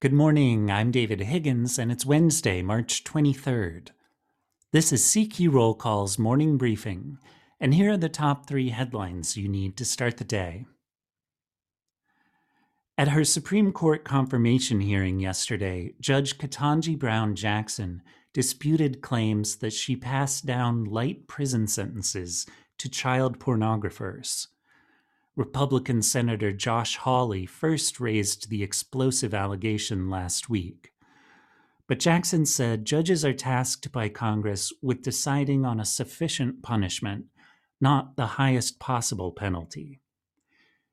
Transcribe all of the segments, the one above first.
Good morning. I'm David Higgins, and it's Wednesday, March 23rd. This is CQ Roll Call's morning briefing, and here are the top three headlines you need to start the day. At her Supreme Court confirmation hearing yesterday, Judge Ketanji Brown Jackson disputed claims that she passed down light prison sentences to child pornographers. Republican Senator Josh Hawley first raised the explosive allegation last week. But Jackson said judges are tasked by Congress with deciding on a sufficient punishment, not the highest possible penalty.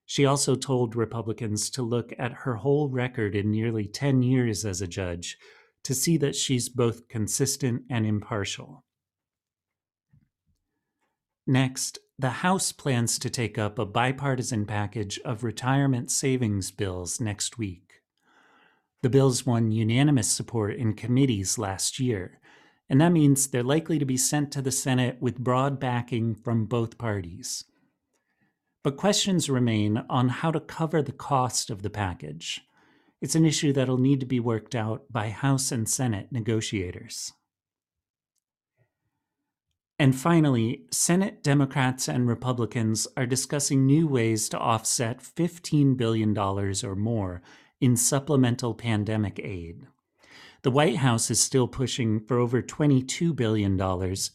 She also told Republicans to look at her whole record in nearly 10 years as a judge to see that she's both consistent and impartial. Next, the House plans to take up a bipartisan package of retirement savings bills next week. The bills won unanimous support in committees last year, and that means they're likely to be sent to the Senate with broad backing from both parties. But questions remain on how to cover the cost of the package. It's an issue that'll need to be worked out by House and Senate negotiators. And finally, Senate Democrats and Republicans are discussing new ways to offset $15 billion or more in supplemental pandemic aid. The White House is still pushing for over $22 billion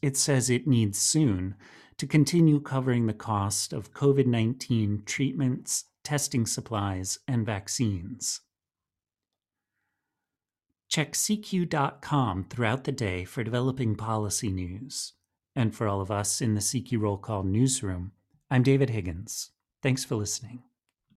it says it needs soon to continue covering the cost of COVID 19 treatments, testing supplies, and vaccines. Check CQ.com throughout the day for developing policy news. And for all of us in the CQ Roll Call newsroom, I'm David Higgins. Thanks for listening.